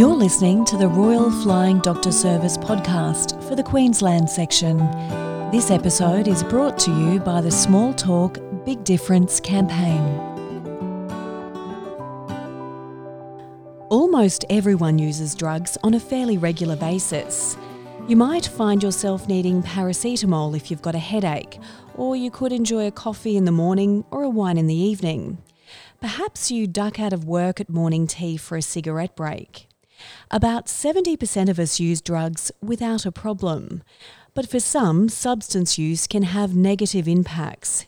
You're listening to the Royal Flying Doctor Service podcast for the Queensland section. This episode is brought to you by the Small Talk Big Difference campaign. Almost everyone uses drugs on a fairly regular basis. You might find yourself needing paracetamol if you've got a headache, or you could enjoy a coffee in the morning or a wine in the evening. Perhaps you duck out of work at morning tea for a cigarette break. About 70% of us use drugs without a problem, but for some, substance use can have negative impacts.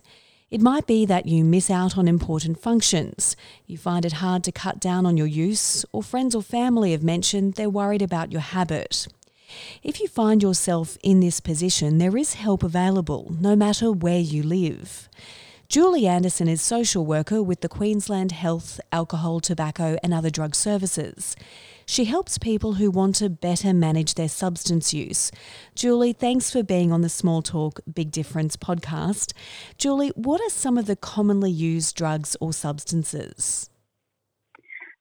It might be that you miss out on important functions, you find it hard to cut down on your use, or friends or family have mentioned they're worried about your habit. If you find yourself in this position, there is help available, no matter where you live. Julie Anderson is social worker with the Queensland Health, Alcohol, Tobacco and Other Drug Services. She helps people who want to better manage their substance use. Julie, thanks for being on the Small Talk Big Difference podcast. Julie, what are some of the commonly used drugs or substances?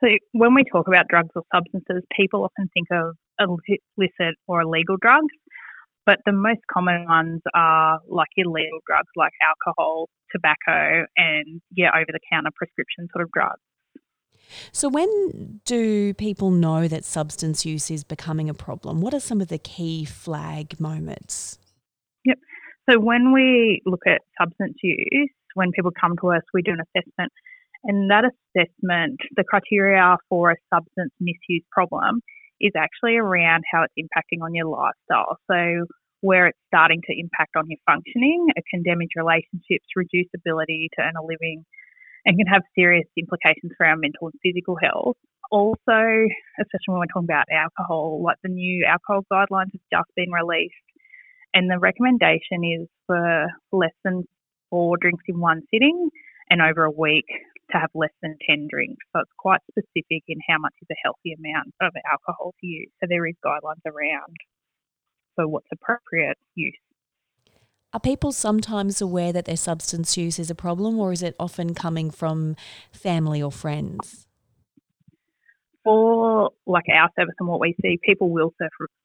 So, when we talk about drugs or substances, people often think of illicit or illegal drugs, but the most common ones are like illegal drugs like alcohol, tobacco, and yeah, over the counter prescription sort of drugs. So, when do people know that substance use is becoming a problem? What are some of the key flag moments? Yep. So, when we look at substance use, when people come to us, we do an assessment. And that assessment, the criteria for a substance misuse problem is actually around how it's impacting on your lifestyle. So, where it's starting to impact on your functioning, it can damage relationships, reduce ability to earn a living, and can have serious implications for our mental and physical health. Also, especially when we're talking about alcohol, like the new alcohol guidelines have just been released, and the recommendation is for less than four drinks in one sitting and over a week to have less than 10 drinks. So it's quite specific in how much is a healthy amount of alcohol to use. So there is guidelines around for what's appropriate use. Are people sometimes aware that their substance use is a problem, or is it often coming from family or friends? For like our service and what we see, people will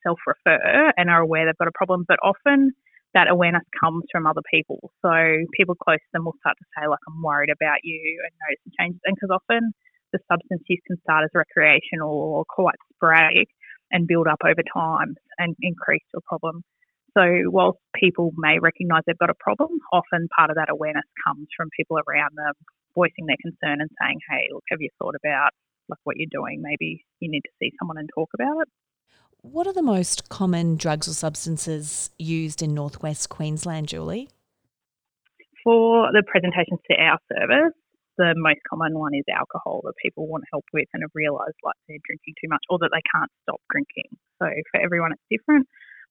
self refer and are aware they've got a problem, but often that awareness comes from other people. So people close to them will start to say, like, I'm worried about you and notice the changes. And because often the substance use can start as recreational or quite sporadic and build up over time and increase to a problem. So, whilst people may recognise they've got a problem, often part of that awareness comes from people around them voicing their concern and saying, "Hey, look, have you thought about like what you're doing? Maybe you need to see someone and talk about it." What are the most common drugs or substances used in northwest Queensland, Julie? For the presentations to our service, the most common one is alcohol that people want help with and have realised like they're drinking too much or that they can't stop drinking. So for everyone, it's different.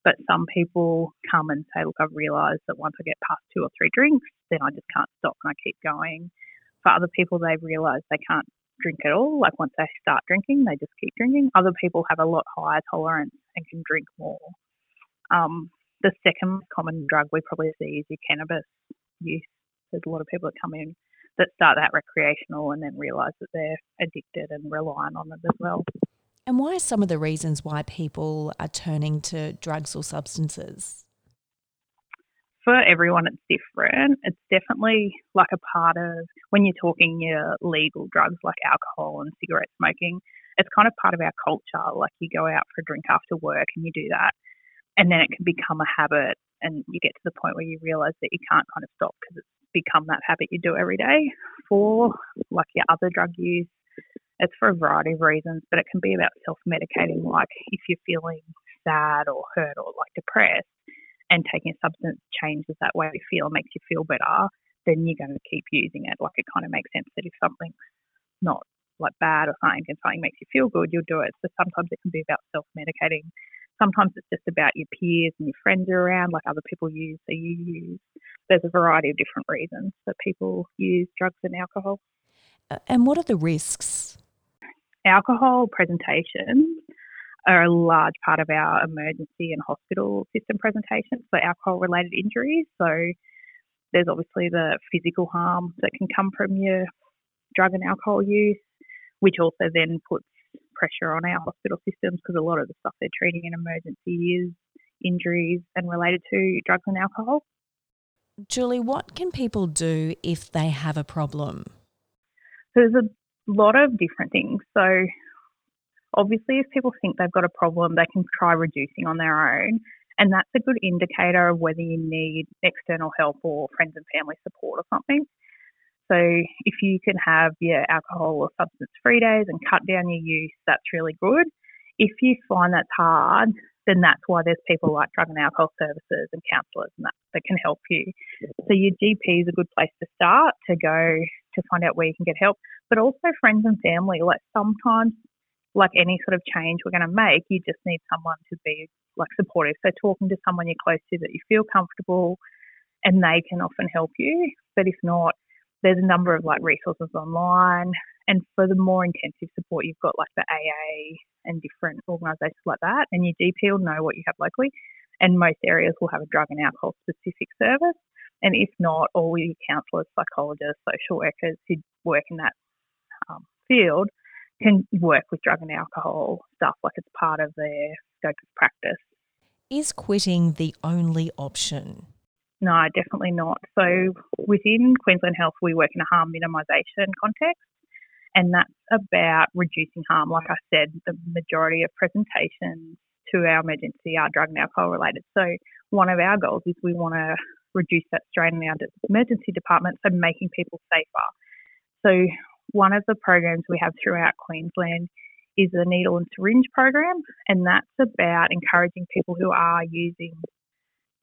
But some people come and say, look, I've realised that once I get past two or three drinks, then I just can't stop and I keep going. For other people, they've realised they can't drink at all. Like once they start drinking, they just keep drinking. Other people have a lot higher tolerance and can drink more. Um, the second common drug we probably see is your cannabis use. There's a lot of people that come in that start that recreational and then realise that they're addicted and reliant on it as well. And why are some of the reasons why people are turning to drugs or substances? For everyone, it's different. It's definitely like a part of when you're talking your legal drugs like alcohol and cigarette smoking, it's kind of part of our culture. Like you go out for a drink after work and you do that, and then it can become a habit, and you get to the point where you realize that you can't kind of stop because it's become that habit you do every day. For like your other drug use, it's for a variety of reasons, but it can be about self medicating. Like if you're feeling sad or hurt or like depressed, and taking a substance changes that way you feel, makes you feel better, then you're going to keep using it. Like it kind of makes sense that if something's not like bad or something and something makes you feel good, you'll do it. So sometimes it can be about self medicating. Sometimes it's just about your peers and your friends are around, like other people use, so you use. There's a variety of different reasons that people use drugs and alcohol. And what are the risks alcohol presentations are a large part of our emergency and hospital system presentations for alcohol related injuries. So there's obviously the physical harm that can come from your drug and alcohol use, which also then puts pressure on our hospital systems because a lot of the stuff they're treating in emergency is injuries and related to drugs and alcohol. Julie, what can people do if they have a problem? There's a lot of different things. So, obviously, if people think they've got a problem, they can try reducing on their own. And that's a good indicator of whether you need external help or friends and family support or something. So if you can have your alcohol or substance free days and cut down your use, that's really good. If you find that's hard, then that's why there's people like drug and alcohol services and counsellors and that that can help you. So your GP is a good place to start to go to find out where you can get help, but also friends and family. Like sometimes, like any sort of change we're going to make, you just need someone to be like supportive. So talking to someone you're close to that you feel comfortable, and they can often help you. But if not, there's a number of like resources online. And for the more intensive support, you've got like the AA and different organisations like that. And your GP will know what you have locally. And most areas will have a drug and alcohol specific service. And if not, all your counsellors, psychologists, social workers who work in that um, field can work with drug and alcohol stuff like it's part of their scope of practice. Is quitting the only option? No, definitely not. So within Queensland Health, we work in a harm minimisation context, and that's about reducing harm. Like I said, the majority of presentations to our emergency are drug and alcohol related. So one of our goals is we want to reduce that strain in our emergency department, so making people safer. So one of the programs we have throughout Queensland is the needle and syringe program, and that's about encouraging people who are using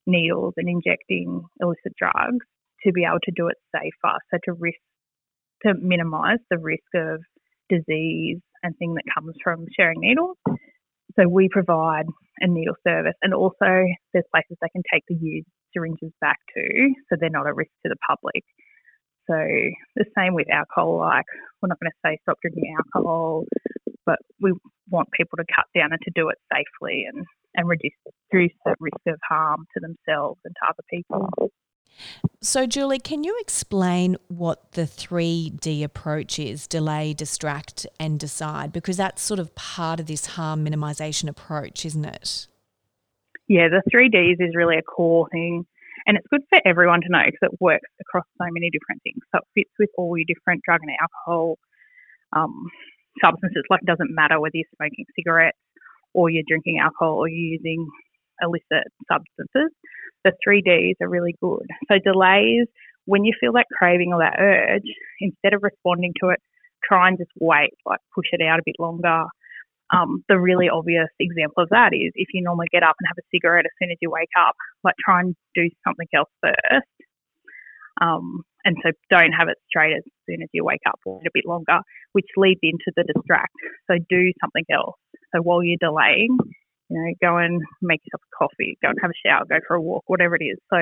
needles and injecting illicit drugs to be able to do it safer. So to risk to minimise the risk of disease and thing that comes from sharing needles. So we provide a needle service and also there's places they can take the used syringes back to so they're not a risk to the public. So the same with alcohol, like we're not going to say stop drinking alcohol, but we want people to cut down and to do it safely and, and reduce, reduce the risk of harm to themselves and to other people. So, Julie, can you explain what the 3D approach is delay, distract, and decide? Because that's sort of part of this harm minimisation approach, isn't it? Yeah, the 3Ds is really a core thing. And it's good for everyone to know because it works across so many different things. So it fits with all your different drug and alcohol um, substances. Like it doesn't matter whether you're smoking cigarettes or you're drinking alcohol or you're using illicit substances. The three Ds are really good. So delays, when you feel that craving or that urge, instead of responding to it, try and just wait, like push it out a bit longer. Um, the really obvious example of that is if you normally get up and have a cigarette as soon as you wake up, like try and do something else first. Um, and so don't have it straight as soon as you wake up, wait a bit longer, which leads into the distract. So do something else. So while you're delaying, you know, go and make yourself a coffee, go and have a shower, go for a walk, whatever it is. So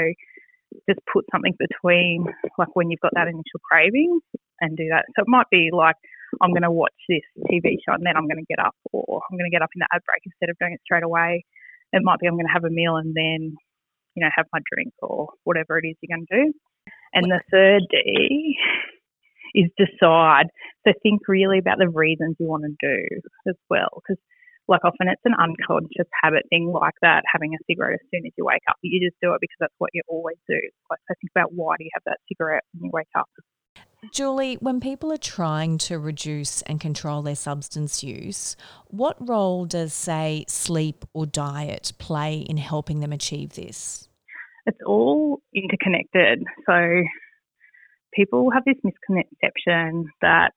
just put something between, like when you've got that initial craving and do that. So it might be like, I'm going to watch this TV show and then I'm going to get up, or I'm going to get up in the ad break instead of doing it straight away. It might be I'm going to have a meal and then, you know, have my drink or whatever it is you're going to do. And the third D is decide. So think really about the reasons you want to do as well. Because, like, often it's an unconscious habit thing like that, having a cigarette as soon as you wake up. You just do it because that's what you always do. Like, so think about why do you have that cigarette when you wake up. Julie, when people are trying to reduce and control their substance use, what role does, say, sleep or diet play in helping them achieve this? It's all interconnected. So people have this misconception that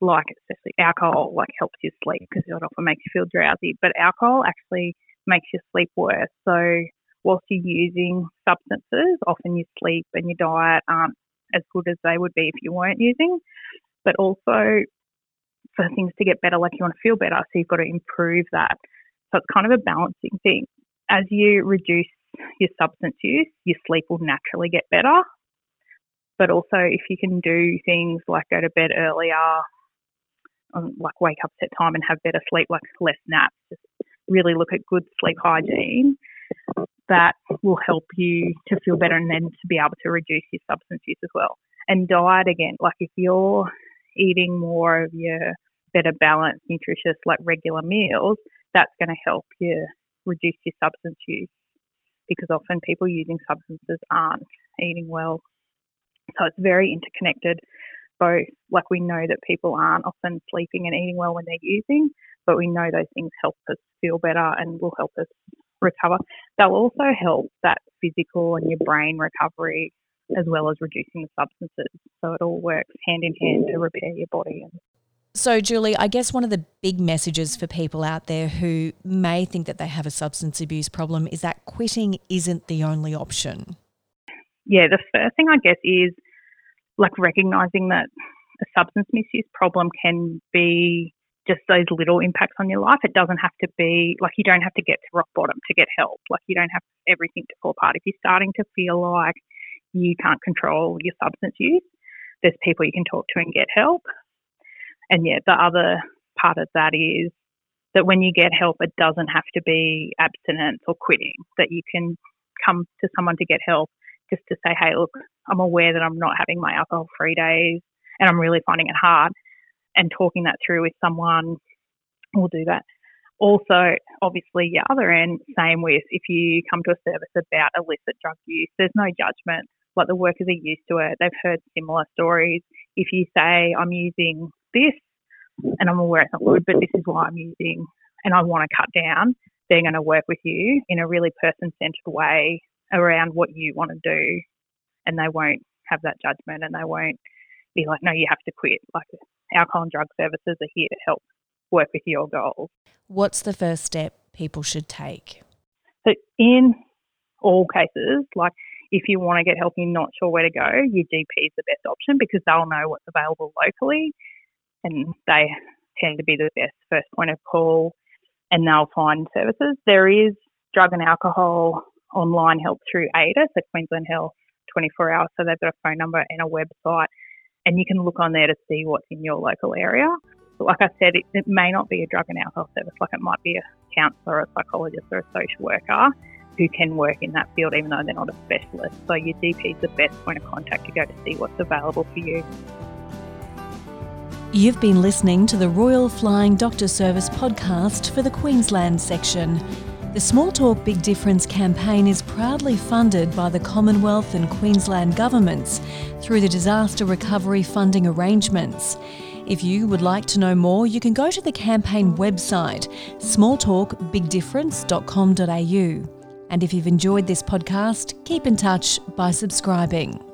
like especially alcohol like helps you sleep because it often makes you feel drowsy but alcohol actually makes your sleep worse so whilst you're using substances often your sleep and your diet aren't as good as they would be if you weren't using but also for things to get better like you want to feel better so you've got to improve that. So it's kind of a balancing thing. As you reduce your substance use your sleep will naturally get better. But also if you can do things like go to bed earlier, um, like wake up set time and have better sleep, like less naps, just really look at good sleep hygiene, that will help you to feel better and then to be able to reduce your substance use as well. And diet again, like if you're eating more of your better balanced, nutritious, like regular meals, that's going to help you reduce your substance use because often people using substances aren't eating well. So it's very interconnected. Both, like we know that people aren't often sleeping and eating well when they're using, but we know those things help us feel better and will help us recover. They'll also help that physical and your brain recovery as well as reducing the substances. So it all works hand in hand to repair your body. So, Julie, I guess one of the big messages for people out there who may think that they have a substance abuse problem is that quitting isn't the only option. Yeah, the first thing I guess is like recognizing that a substance misuse problem can be just those little impacts on your life. It doesn't have to be like you don't have to get to rock bottom to get help. Like you don't have everything to fall apart. If you're starting to feel like you can't control your substance use, there's people you can talk to and get help. And yeah, the other part of that is that when you get help, it doesn't have to be abstinence or quitting, that you can come to someone to get help just to say, hey, look, I'm aware that I'm not having my alcohol free days and I'm really finding it hard. And talking that through with someone will do that. Also, obviously, your other end, same with if you come to a service about illicit drug use, there's no judgment. Like the workers are used to it, they've heard similar stories. If you say, I'm using this and I'm aware it's not good, but this is why I'm using and I want to cut down, they're going to work with you in a really person centered way around what you want to do. And they won't have that judgment and they won't be like, no, you have to quit. Like alcohol and drug services are here to help work with your goals. What's the first step people should take? So, in all cases, like if you want to get help and you're not sure where to go, your GP is the best option because they'll know what's available locally and they tend to be the best first point of call and they'll find services. There is drug and alcohol online help through ADIS, so Queensland Health 24 hours. So they've got a phone number and a website, and you can look on there to see what's in your local area. But like I said, it, it may not be a drug and alcohol service, like it might be a counsellor, a psychologist, or a social worker who can work in that field, even though they're not a specialist. So your GP is the best point of contact to go to see what's available for you. You've been listening to the Royal Flying Doctor Service podcast for the Queensland section. The Small Talk Big Difference campaign is proudly funded by the Commonwealth and Queensland governments through the disaster recovery funding arrangements. If you would like to know more, you can go to the campaign website, smalltalkbigdifference.com.au. And if you've enjoyed this podcast, keep in touch by subscribing.